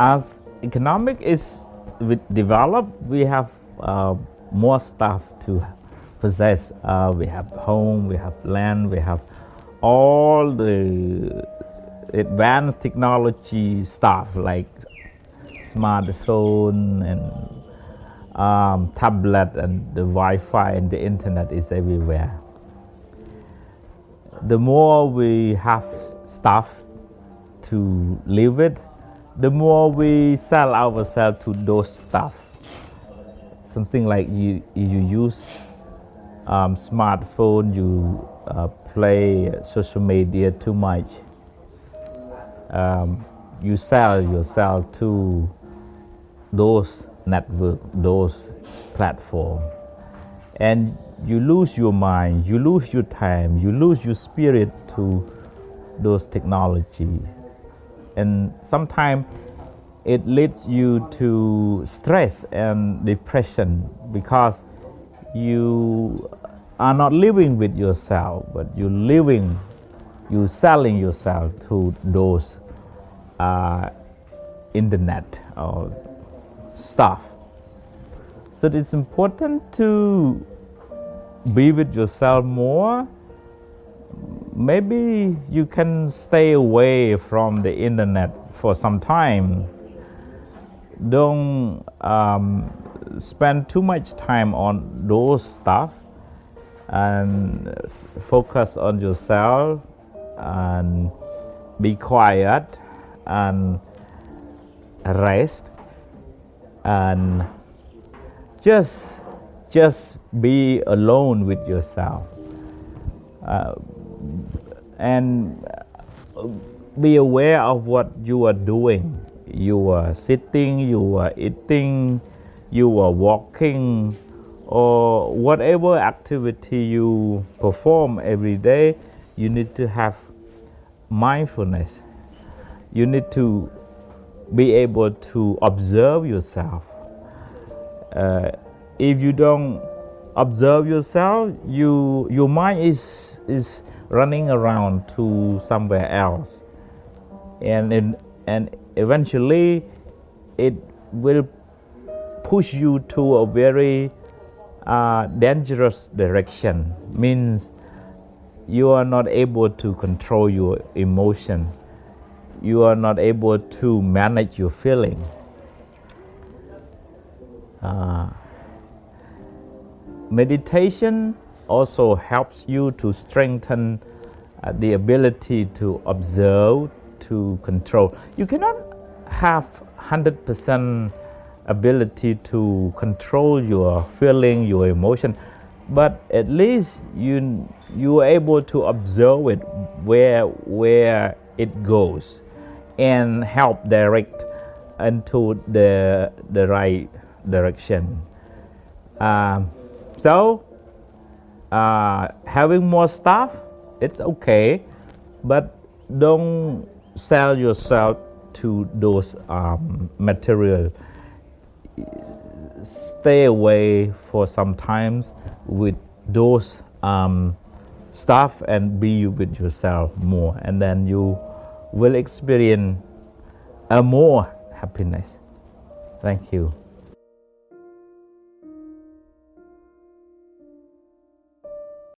as economic is developed, we have uh, more stuff to possess. Uh, we have home, we have land, we have all the advanced technology stuff like smartphone and um, tablet and the Wi-Fi and the internet is everywhere. The more we have stuff to live with, the more we sell ourselves to those stuff. Something like you you use um, smartphone, you uh, play social media too much. Um, you sell yourself to those network, those platform, and you lose your mind, you lose your time, you lose your spirit to those technologies, and sometimes it leads you to stress and depression because you are not living with yourself, but you're living, you're selling yourself to those uh, internet or stuff. So it's important to be with yourself more. Maybe you can stay away from the internet for some time. Don't um, spend too much time on those stuff and focus on yourself and be quiet and rest and just just be alone with yourself uh, and be aware of what you are doing you are sitting you are eating you are walking or whatever activity you perform every day, you need to have mindfulness. You need to be able to observe yourself. Uh, if you don't observe yourself, you your mind is is running around to somewhere else, and and eventually, it will push you to a very uh, dangerous direction. Means you are not able to control your emotion. You are not able to manage your feeling. Uh, meditation also helps you to strengthen uh, the ability to observe to control you cannot have 100% ability to control your feeling, your emotion, but at least you you are able to observe it where where it goes and help direct into the the right direction. Um, so uh, having more stuff, it's okay, but don't sell yourself to those um, material. Stay away for some times with those um, stuff and be with yourself more and then you will experience a more happiness. Thank you